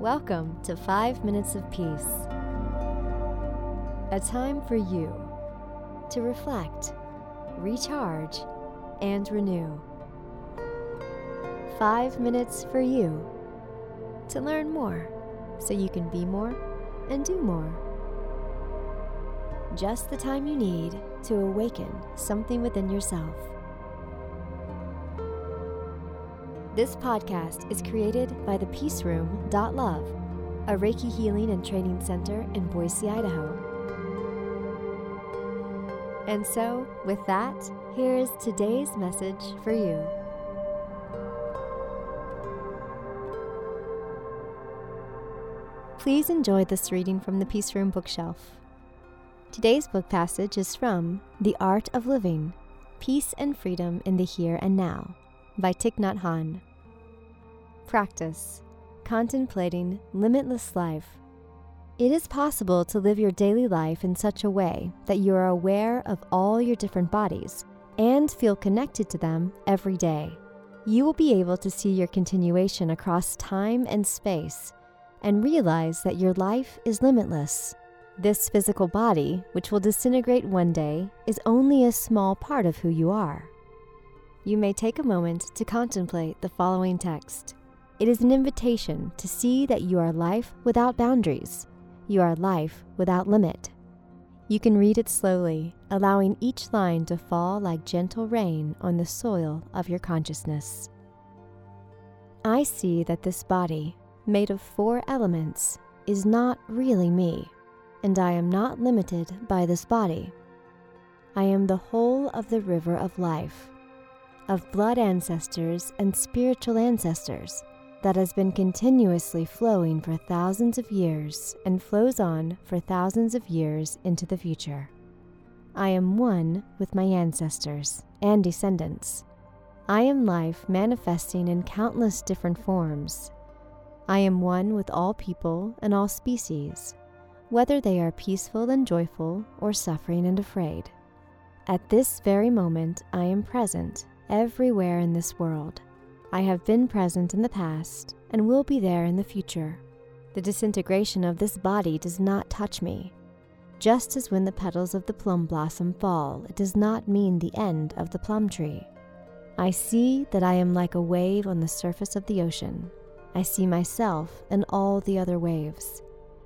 Welcome to 5 Minutes of Peace. A time for you to reflect, recharge, and renew. 5 minutes for you to learn more so you can be more and do more. Just the time you need to awaken something within yourself. This podcast is created by the Peace Room Love, a Reiki healing and training center in Boise, Idaho. And so, with that, here is today's message for you. Please enjoy this reading from the Peace Room bookshelf. Today's book passage is from The Art of Living Peace and Freedom in the Here and Now by Thich Nhat Hanh. Practice Contemplating Limitless Life. It is possible to live your daily life in such a way that you are aware of all your different bodies and feel connected to them every day. You will be able to see your continuation across time and space and realize that your life is limitless. This physical body, which will disintegrate one day, is only a small part of who you are. You may take a moment to contemplate the following text. It is an invitation to see that you are life without boundaries. You are life without limit. You can read it slowly, allowing each line to fall like gentle rain on the soil of your consciousness. I see that this body, made of four elements, is not really me, and I am not limited by this body. I am the whole of the river of life, of blood ancestors and spiritual ancestors that has been continuously flowing for thousands of years and flows on for thousands of years into the future. I am one with my ancestors and descendants. I am life manifesting in countless different forms. I am one with all people and all species, whether they are peaceful and joyful or suffering and afraid. At this very moment, I am present everywhere in this world. I have been present in the past and will be there in the future. The disintegration of this body does not touch me. Just as when the petals of the plum blossom fall, it does not mean the end of the plum tree. I see that I am like a wave on the surface of the ocean. I see myself and all the other waves,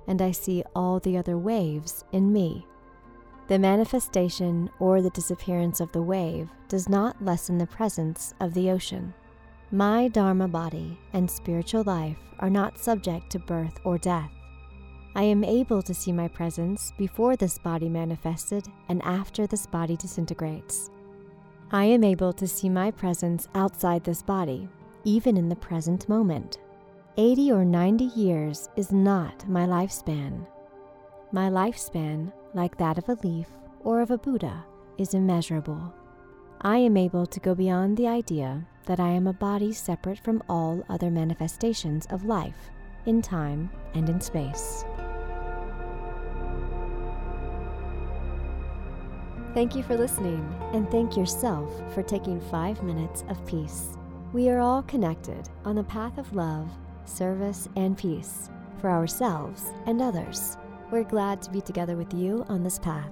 and I see all the other waves in me. The manifestation or the disappearance of the wave does not lessen the presence of the ocean. My Dharma body and spiritual life are not subject to birth or death. I am able to see my presence before this body manifested and after this body disintegrates. I am able to see my presence outside this body, even in the present moment. 80 or 90 years is not my lifespan. My lifespan, like that of a leaf or of a Buddha, is immeasurable. I am able to go beyond the idea that I am a body separate from all other manifestations of life in time and in space. Thank you for listening, and thank yourself for taking five minutes of peace. We are all connected on the path of love, service, and peace for ourselves and others. We're glad to be together with you on this path.